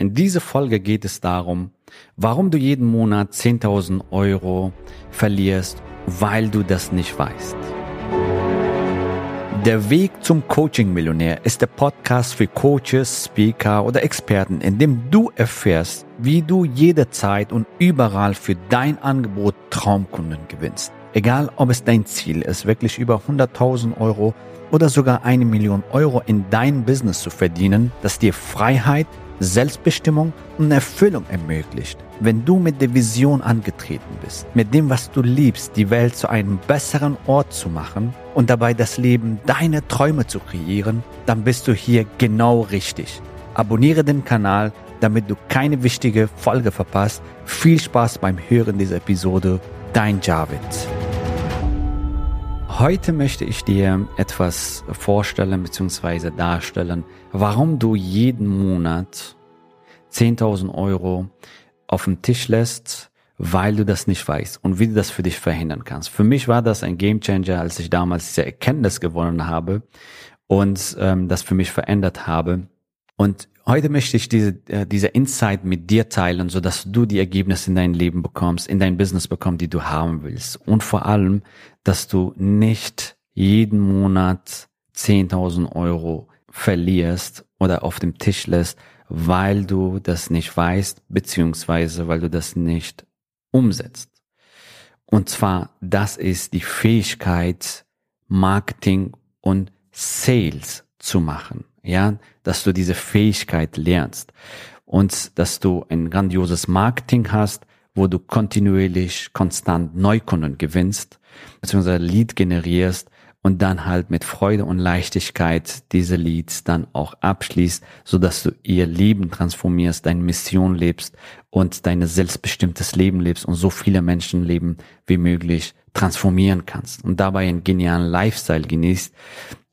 In dieser Folge geht es darum, warum du jeden Monat 10.000 Euro verlierst, weil du das nicht weißt. Der Weg zum Coaching-Millionär ist der Podcast für Coaches, Speaker oder Experten, in dem du erfährst, wie du jederzeit und überall für dein Angebot Traumkunden gewinnst. Egal, ob es dein Ziel ist, wirklich über 100.000 Euro oder sogar eine Million Euro in dein Business zu verdienen, das dir Freiheit, Selbstbestimmung und Erfüllung ermöglicht. Wenn du mit der Vision angetreten bist, mit dem, was du liebst, die Welt zu einem besseren Ort zu machen und dabei das Leben deiner Träume zu kreieren, dann bist du hier genau richtig. Abonniere den Kanal, damit du keine wichtige Folge verpasst. Viel Spaß beim Hören dieser Episode. Dein Javid. Heute möchte ich dir etwas vorstellen bzw. darstellen, warum du jeden Monat 10.000 Euro auf dem Tisch lässt, weil du das nicht weißt und wie du das für dich verhindern kannst. Für mich war das ein Gamechanger, als ich damals diese Erkenntnis gewonnen habe und ähm, das für mich verändert habe. Und Heute möchte ich diese, äh, diese Insight mit dir teilen, so dass du die Ergebnisse in dein Leben bekommst, in dein Business bekommst, die du haben willst. Und vor allem, dass du nicht jeden Monat 10.000 Euro verlierst oder auf dem Tisch lässt, weil du das nicht weißt, beziehungsweise weil du das nicht umsetzt. Und zwar, das ist die Fähigkeit, Marketing und Sales zu machen ja, dass du diese Fähigkeit lernst und dass du ein grandioses Marketing hast, wo du kontinuierlich konstant Neukunden gewinnst, beziehungsweise Lead generierst und dann halt mit Freude und Leichtigkeit diese Leads dann auch abschließt, so dass du ihr Leben transformierst, deine Mission lebst und dein selbstbestimmtes Leben lebst und so viele Menschenleben wie möglich transformieren kannst und dabei einen genialen Lifestyle genießt,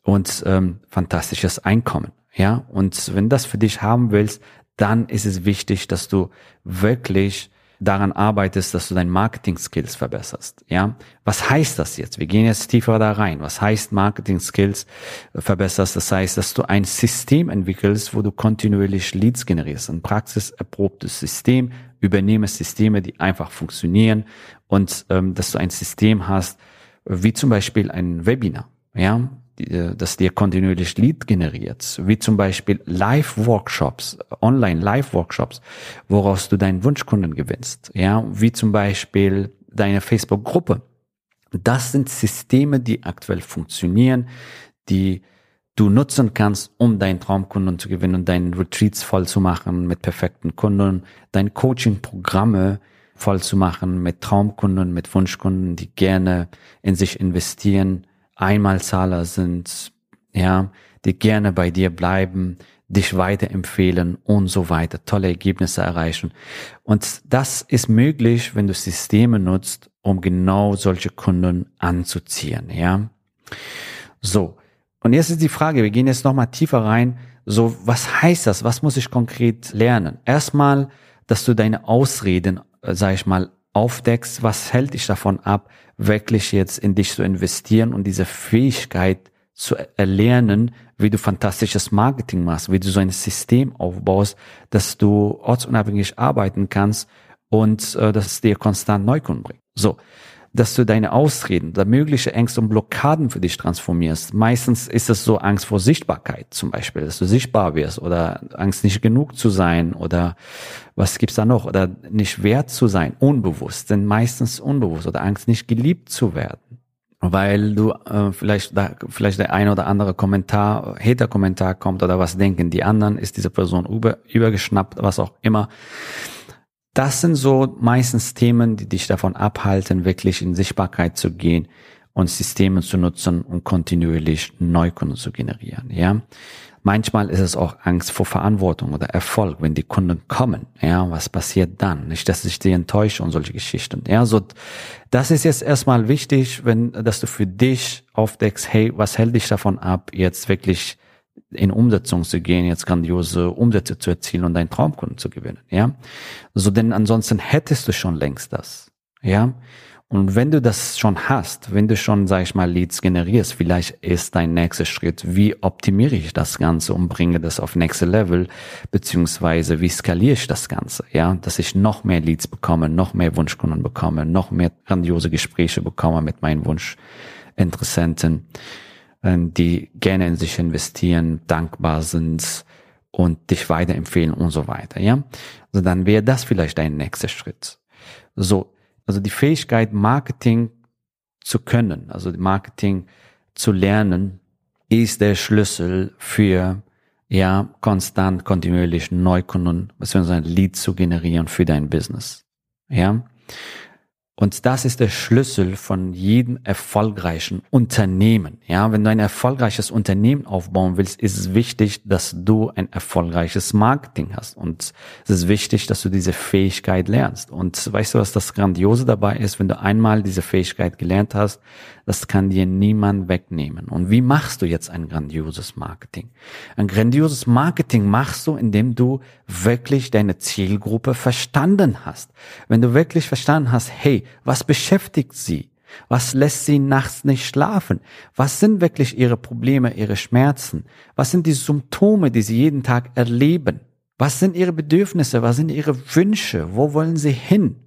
und ähm, fantastisches Einkommen. Ja, und wenn das für dich haben willst, dann ist es wichtig, dass du wirklich daran arbeitest, dass du dein Marketing-Skills verbesserst. Ja, was heißt das jetzt? Wir gehen jetzt tiefer da rein. Was heißt Marketing-Skills verbesserst? Das heißt, dass du ein System entwickelst, wo du kontinuierlich Leads generierst. Ein praxiserprobtes System, übernehme Systeme, die einfach funktionieren und ähm, dass du ein System hast, wie zum Beispiel ein Webinar. Ja, äh, das dir kontinuierlich Lead generiert, wie zum Beispiel Live-Workshops, Online-Live-Workshops, woraus du deinen Wunschkunden gewinnst, ja, wie zum Beispiel deine Facebook-Gruppe. Das sind Systeme, die aktuell funktionieren, die du nutzen kannst, um deinen Traumkunden zu gewinnen und deinen Retreats voll zu machen mit perfekten Kunden, deine Coaching-Programme voll zu machen mit Traumkunden, mit Wunschkunden, die gerne in sich investieren, Einmalzahler sind, ja, die gerne bei dir bleiben, dich weiterempfehlen und so weiter, tolle Ergebnisse erreichen. Und das ist möglich, wenn du Systeme nutzt, um genau solche Kunden anzuziehen, ja. So. Und jetzt ist die Frage, wir gehen jetzt nochmal tiefer rein. So, was heißt das? Was muss ich konkret lernen? Erstmal, dass du deine Ausreden, äh, sag ich mal, aufdeckst, was hält dich davon ab, wirklich jetzt in dich zu investieren und diese Fähigkeit zu erlernen, wie du fantastisches Marketing machst, wie du so ein System aufbaust, dass du ortsunabhängig arbeiten kannst und äh, dass es dir konstant Neukunden bringt. So, dass du deine Ausreden oder mögliche Ängste und Blockaden für dich transformierst. Meistens ist es so Angst vor Sichtbarkeit zum Beispiel, dass du sichtbar wirst oder Angst nicht genug zu sein oder was gibt's da noch oder nicht wert zu sein, unbewusst, sind meistens unbewusst oder Angst nicht geliebt zu werden weil du äh, vielleicht da vielleicht der ein oder andere Kommentar, Hater-Kommentar kommt oder was denken die anderen, ist diese Person über, übergeschnappt, was auch immer. Das sind so meistens Themen, die dich davon abhalten, wirklich in Sichtbarkeit zu gehen und Systeme zu nutzen und kontinuierlich Neukunden zu generieren, ja. Manchmal ist es auch Angst vor Verantwortung oder Erfolg, wenn die Kunden kommen. Ja, was passiert dann? Nicht, dass ich die enttäusche und solche Geschichten. Ja, so, das ist jetzt erstmal wichtig, wenn, dass du für dich aufdeckst, hey, was hält dich davon ab, jetzt wirklich in Umsetzung zu gehen, jetzt grandiose Umsätze zu erzielen und deinen Traumkunden zu gewinnen, ja. So, denn ansonsten hättest du schon längst das, ja. Und wenn du das schon hast, wenn du schon, sag ich mal, Leads generierst, vielleicht ist dein nächster Schritt, wie optimiere ich das Ganze und bringe das auf nächste Level, beziehungsweise wie skaliere ich das Ganze, ja, dass ich noch mehr Leads bekomme, noch mehr Wunschkunden bekomme, noch mehr grandiose Gespräche bekomme mit meinen Wunschinteressenten, die gerne in sich investieren, dankbar sind und dich weiterempfehlen und so weiter, ja. Also dann wäre das vielleicht dein nächster Schritt. So, also die Fähigkeit, Marketing zu können, also Marketing zu lernen, ist der Schlüssel für ja konstant, kontinuierlich Neukunden bzw. Lead zu generieren für dein Business. Ja. Und das ist der Schlüssel von jedem erfolgreichen Unternehmen. Ja, wenn du ein erfolgreiches Unternehmen aufbauen willst, ist es wichtig, dass du ein erfolgreiches Marketing hast. Und es ist wichtig, dass du diese Fähigkeit lernst. Und weißt du, was das Grandiose dabei ist? Wenn du einmal diese Fähigkeit gelernt hast, das kann dir niemand wegnehmen. Und wie machst du jetzt ein grandioses Marketing? Ein grandioses Marketing machst du, indem du wirklich deine Zielgruppe verstanden hast. Wenn du wirklich verstanden hast, hey, was beschäftigt sie? Was lässt sie nachts nicht schlafen? Was sind wirklich ihre Probleme, ihre Schmerzen? Was sind die Symptome, die sie jeden Tag erleben? Was sind ihre Bedürfnisse? Was sind ihre Wünsche? Wo wollen sie hin?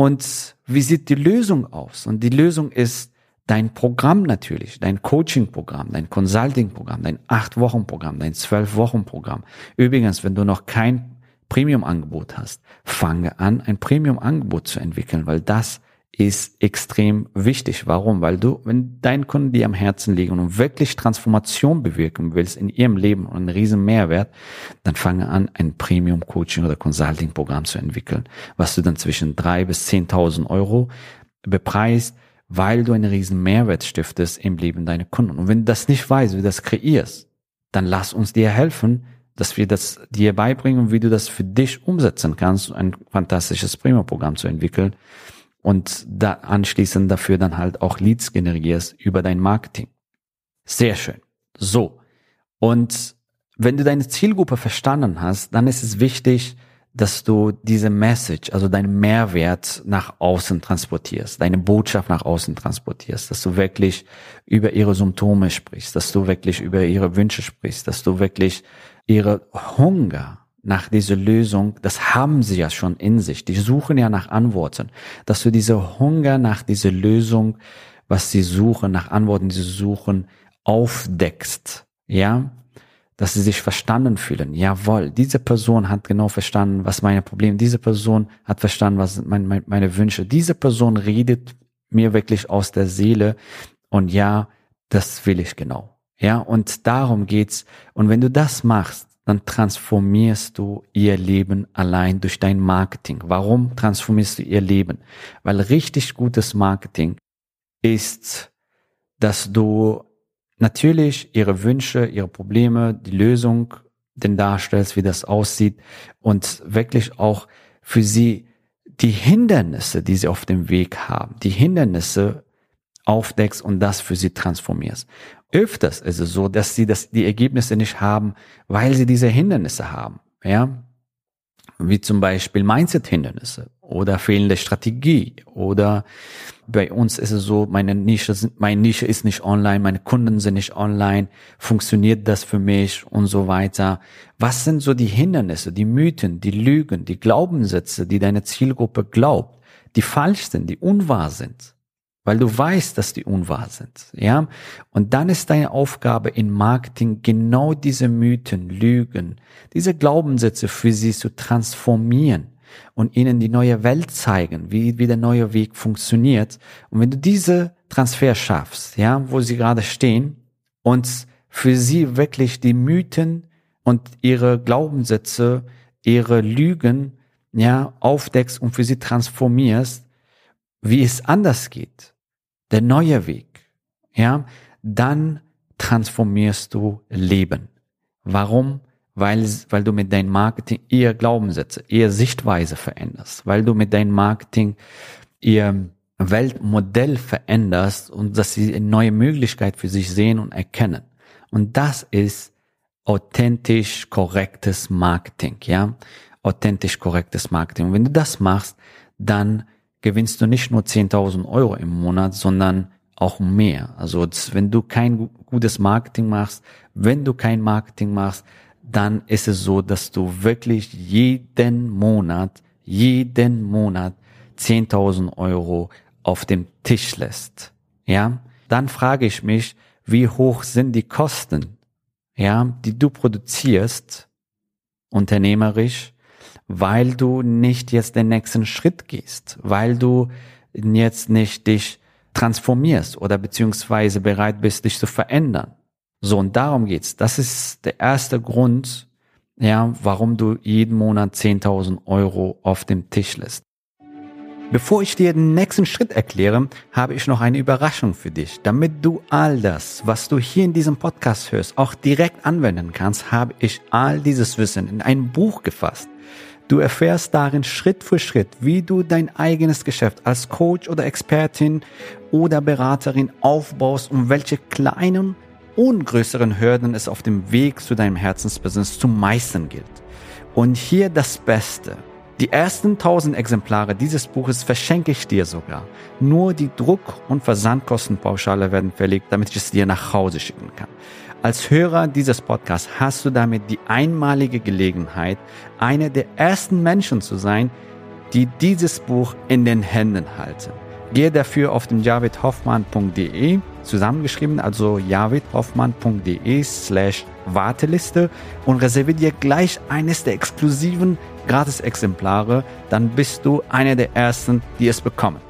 Und wie sieht die Lösung aus? Und die Lösung ist dein Programm natürlich, dein Coaching-Programm, dein Consulting-Programm, dein Acht-Wochen-Programm, dein Zwölf-Wochen-Programm. Übrigens, wenn du noch kein Premium-Angebot hast, fange an, ein Premium-Angebot zu entwickeln, weil das ist extrem wichtig. Warum? Weil du, wenn dein Kunden dir am Herzen liegen und wirklich Transformation bewirken willst in ihrem Leben und einen riesen Mehrwert, dann fange an, ein Premium Coaching oder Consulting Programm zu entwickeln, was du dann zwischen drei bis zehntausend Euro bepreist, weil du einen riesen Mehrwert stiftest im Leben deiner Kunden. Und wenn du das nicht weißt, wie du das kreierst, dann lass uns dir helfen, dass wir das dir beibringen, wie du das für dich umsetzen kannst, ein fantastisches Premium-Programm zu entwickeln und da anschließend dafür dann halt auch Leads generierst über dein Marketing. Sehr schön. So. Und wenn du deine Zielgruppe verstanden hast, dann ist es wichtig, dass du diese Message, also deinen Mehrwert nach außen transportierst, deine Botschaft nach außen transportierst, dass du wirklich über ihre Symptome sprichst, dass du wirklich über ihre Wünsche sprichst, dass du wirklich ihre Hunger nach dieser Lösung, das haben sie ja schon in sich. Die suchen ja nach Antworten. Dass du diese Hunger nach dieser Lösung, was sie suchen, nach Antworten, die sie suchen, aufdeckst. Ja? Dass sie sich verstanden fühlen. Jawohl, diese Person hat genau verstanden, was meine Probleme, diese Person hat verstanden, was mein, mein, meine Wünsche. Diese Person redet mir wirklich aus der Seele. Und ja, das will ich genau. Ja, und darum geht's. Und wenn du das machst, dann transformierst du ihr Leben allein durch dein Marketing. Warum transformierst du ihr Leben? Weil richtig gutes Marketing ist, dass du natürlich ihre Wünsche, ihre Probleme, die Lösung denn darstellst, wie das aussieht und wirklich auch für sie die Hindernisse, die sie auf dem Weg haben, die Hindernisse aufdeckst und das für sie transformierst. Öfters ist es so, dass sie das, die Ergebnisse nicht haben, weil sie diese Hindernisse haben. Ja, wie zum Beispiel Mindset-Hindernisse oder fehlende Strategie oder bei uns ist es so, meine Nische, meine Nische ist nicht online, meine Kunden sind nicht online, funktioniert das für mich und so weiter. Was sind so die Hindernisse, die Mythen, die Lügen, die Glaubenssätze, die deine Zielgruppe glaubt, die falsch sind, die unwahr sind? Weil du weißt, dass die unwahr sind, ja? Und dann ist deine Aufgabe in Marketing genau diese Mythen, Lügen, diese Glaubenssätze für sie zu transformieren und ihnen die neue Welt zeigen, wie, wie der neue Weg funktioniert. Und wenn du diese Transfer schaffst, ja, wo sie gerade stehen und für sie wirklich die Mythen und ihre Glaubenssätze, ihre Lügen, ja, aufdeckst und für sie transformierst, wie es anders geht, der neue Weg, ja, dann transformierst du Leben. Warum? Weil, weil du mit deinem Marketing ihr Glaubenssätze, ihr Sichtweise veränderst, weil du mit deinem Marketing ihr Weltmodell veränderst und dass sie eine neue Möglichkeit für sich sehen und erkennen. Und das ist authentisch korrektes Marketing, ja? Authentisch korrektes Marketing. Und wenn du das machst, dann gewinnst du nicht nur 10.000 Euro im Monat, sondern auch mehr. Also wenn du kein gutes Marketing machst, wenn du kein Marketing machst, dann ist es so, dass du wirklich jeden Monat, jeden Monat 10.000 Euro auf dem Tisch lässt. Ja, dann frage ich mich, wie hoch sind die Kosten, ja, die du produzierst, unternehmerisch, weil du nicht jetzt den nächsten Schritt gehst, weil du jetzt nicht dich transformierst oder beziehungsweise bereit bist, dich zu verändern. So, und darum geht's. Das ist der erste Grund, ja, warum du jeden Monat 10.000 Euro auf dem Tisch lässt. Bevor ich dir den nächsten Schritt erkläre, habe ich noch eine Überraschung für dich. Damit du all das, was du hier in diesem Podcast hörst, auch direkt anwenden kannst, habe ich all dieses Wissen in ein Buch gefasst. Du erfährst darin Schritt für Schritt, wie du dein eigenes Geschäft als Coach oder Expertin oder Beraterin aufbaust und welche kleinen und größeren Hürden es auf dem Weg zu deinem Herzensbusiness zu meistern gilt. Und hier das Beste. Die ersten 1000 Exemplare dieses Buches verschenke ich dir sogar. Nur die Druck- und Versandkostenpauschale werden verlegt, damit ich es dir nach Hause schicken kann. Als Hörer dieses Podcasts hast du damit die einmalige Gelegenheit, einer der ersten Menschen zu sein, die dieses Buch in den Händen halten. Gehe dafür auf den javidhoffmann.de zusammengeschrieben, also javidhoffmann.de slash Warteliste und reserviere dir gleich eines der exklusiven Gratis-Exemplare, dann bist du einer der ersten, die es bekommen.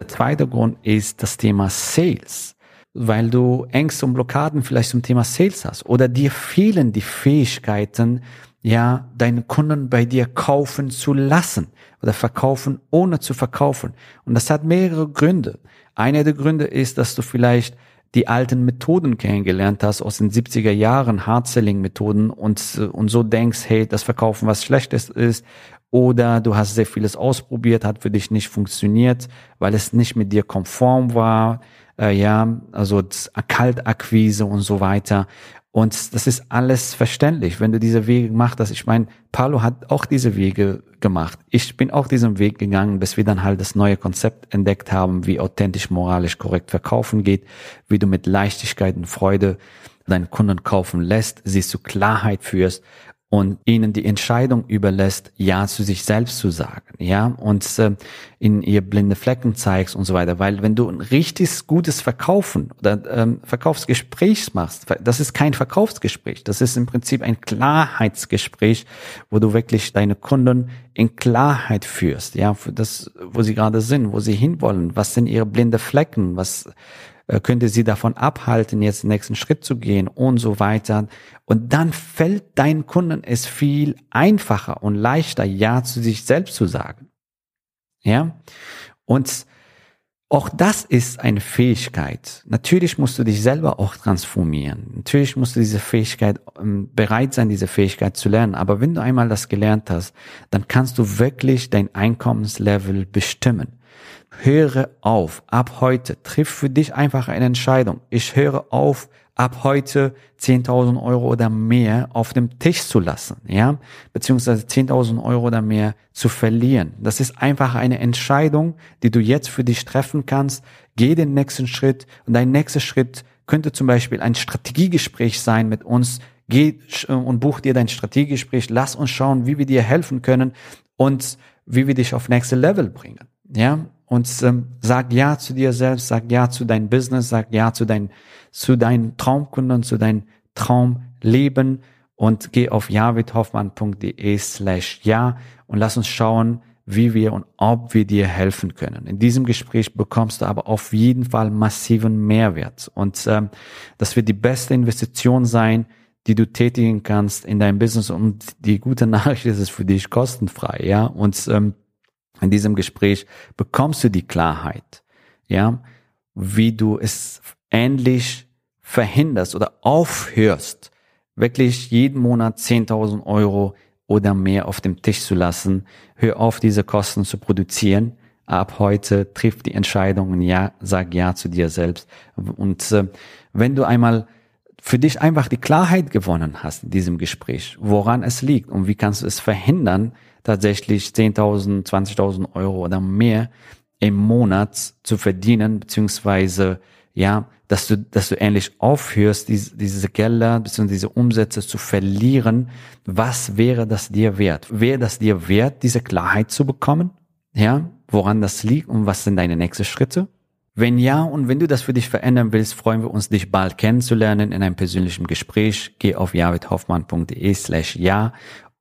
Der zweite Grund ist das Thema Sales weil du Ängste und Blockaden vielleicht zum Thema Sales hast oder dir fehlen die Fähigkeiten, ja, deine Kunden bei dir kaufen zu lassen oder verkaufen ohne zu verkaufen. Und das hat mehrere Gründe. Einer der Gründe ist, dass du vielleicht die alten Methoden kennengelernt hast aus den 70er Jahren, Hard-Selling-Methoden und, und so denkst, hey, das Verkaufen was Schlechtes ist oder du hast sehr vieles ausprobiert, hat für dich nicht funktioniert, weil es nicht mit dir konform war äh, ja, also Kaltakquise und so weiter. Und das ist alles verständlich, wenn du diese Wege gemacht hast. Ich meine, Paulo hat auch diese Wege gemacht. Ich bin auch diesen Weg gegangen, bis wir dann halt das neue Konzept entdeckt haben, wie authentisch, moralisch korrekt verkaufen geht, wie du mit Leichtigkeit und Freude deinen Kunden kaufen lässt, siehst du Klarheit führst und ihnen die Entscheidung überlässt, ja zu sich selbst zu sagen, ja, und äh, in ihr blinde Flecken zeigst und so weiter. Weil wenn du ein richtig gutes Verkaufen oder ähm, Verkaufsgespräch machst, das ist kein Verkaufsgespräch, das ist im Prinzip ein Klarheitsgespräch, wo du wirklich deine Kunden in Klarheit führst, ja, für das, wo sie gerade sind, wo sie hinwollen, was sind ihre blinde Flecken, was könnte sie davon abhalten, jetzt den nächsten Schritt zu gehen und so weiter. Und dann fällt deinen Kunden es viel einfacher und leichter, Ja zu sich selbst zu sagen. Ja? Und auch das ist eine Fähigkeit. Natürlich musst du dich selber auch transformieren. Natürlich musst du diese Fähigkeit ähm, bereit sein, diese Fähigkeit zu lernen. Aber wenn du einmal das gelernt hast, dann kannst du wirklich dein Einkommenslevel bestimmen. Höre auf, ab heute, triff für dich einfach eine Entscheidung. Ich höre auf, ab heute 10.000 Euro oder mehr auf dem Tisch zu lassen, ja, beziehungsweise 10.000 Euro oder mehr zu verlieren. Das ist einfach eine Entscheidung, die du jetzt für dich treffen kannst. Geh den nächsten Schritt und dein nächster Schritt könnte zum Beispiel ein Strategiegespräch sein mit uns. Geh und buch dir dein Strategiegespräch. Lass uns schauen, wie wir dir helfen können und wie wir dich auf nächste Level bringen. Ja, und ähm, sag ja zu dir selbst, sag ja zu deinem Business, sag ja zu deinen zu deinen Traumkunden, zu deinem Traumleben und geh auf javidhoffmann.de slash ja und lass uns schauen, wie wir und ob wir dir helfen können. In diesem Gespräch bekommst du aber auf jeden Fall massiven Mehrwert und ähm, das wird die beste Investition sein, die du tätigen kannst in dein Business und die gute Nachricht ist es für dich kostenfrei, ja und ähm, in diesem Gespräch bekommst du die Klarheit, ja, wie du es ähnlich verhinderst oder aufhörst, wirklich jeden Monat 10.000 Euro oder mehr auf dem Tisch zu lassen. Hör auf, diese Kosten zu produzieren. Ab heute triff die Entscheidungen, ja, sag ja zu dir selbst. Und äh, wenn du einmal für dich einfach die Klarheit gewonnen hast in diesem Gespräch, woran es liegt und wie kannst du es verhindern, tatsächlich 10.000, 20.000 Euro oder mehr im Monat zu verdienen, beziehungsweise, ja, dass du, dass du endlich aufhörst, diese, diese Gelder, beziehungsweise diese Umsätze zu verlieren. Was wäre das dir wert? Wäre das dir wert, diese Klarheit zu bekommen? Ja, woran das liegt und was sind deine nächsten Schritte? Wenn ja und wenn du das für dich verändern willst, freuen wir uns, dich bald kennenzulernen in einem persönlichen Gespräch. Geh auf javidhoffmann.de slash ja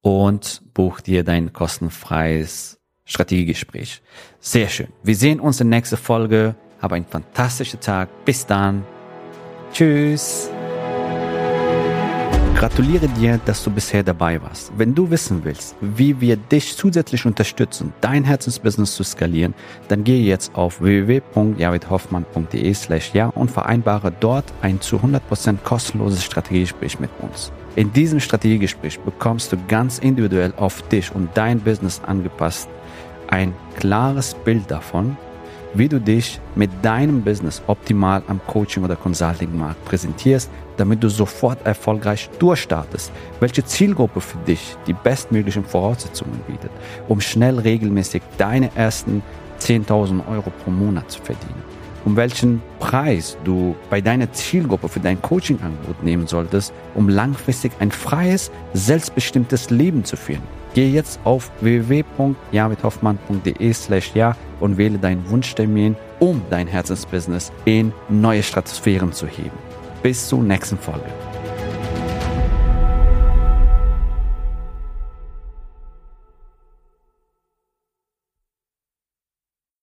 und buch dir dein kostenfreies Strategiegespräch. Sehr schön. Wir sehen uns in der nächsten Folge. Hab einen fantastischen Tag. Bis dann. Tschüss. Gratuliere dir, dass du bisher dabei warst. Wenn du wissen willst, wie wir dich zusätzlich unterstützen, dein Herzensbusiness zu skalieren, dann gehe jetzt auf www.javidhoffmann.de slash ja und vereinbare dort ein zu 100% kostenloses Strategiegespräch mit uns. In diesem Strategiegespräch bekommst du ganz individuell auf dich und dein Business angepasst ein klares Bild davon, wie du dich mit deinem Business optimal am Coaching- oder Consulting-Markt präsentierst, damit du sofort erfolgreich durchstartest, welche Zielgruppe für dich die bestmöglichen Voraussetzungen bietet, um schnell regelmäßig deine ersten 10.000 Euro pro Monat zu verdienen, um welchen Preis du bei deiner Zielgruppe für dein Coaching-Angebot nehmen solltest, um langfristig ein freies, selbstbestimmtes Leben zu führen. Geh jetzt auf www.javidhoffmann.de slash ja und wähle deinen Wunschtermin, um dein Herzensbusiness in neue Stratosphären zu heben. Bis zur nächsten Folge.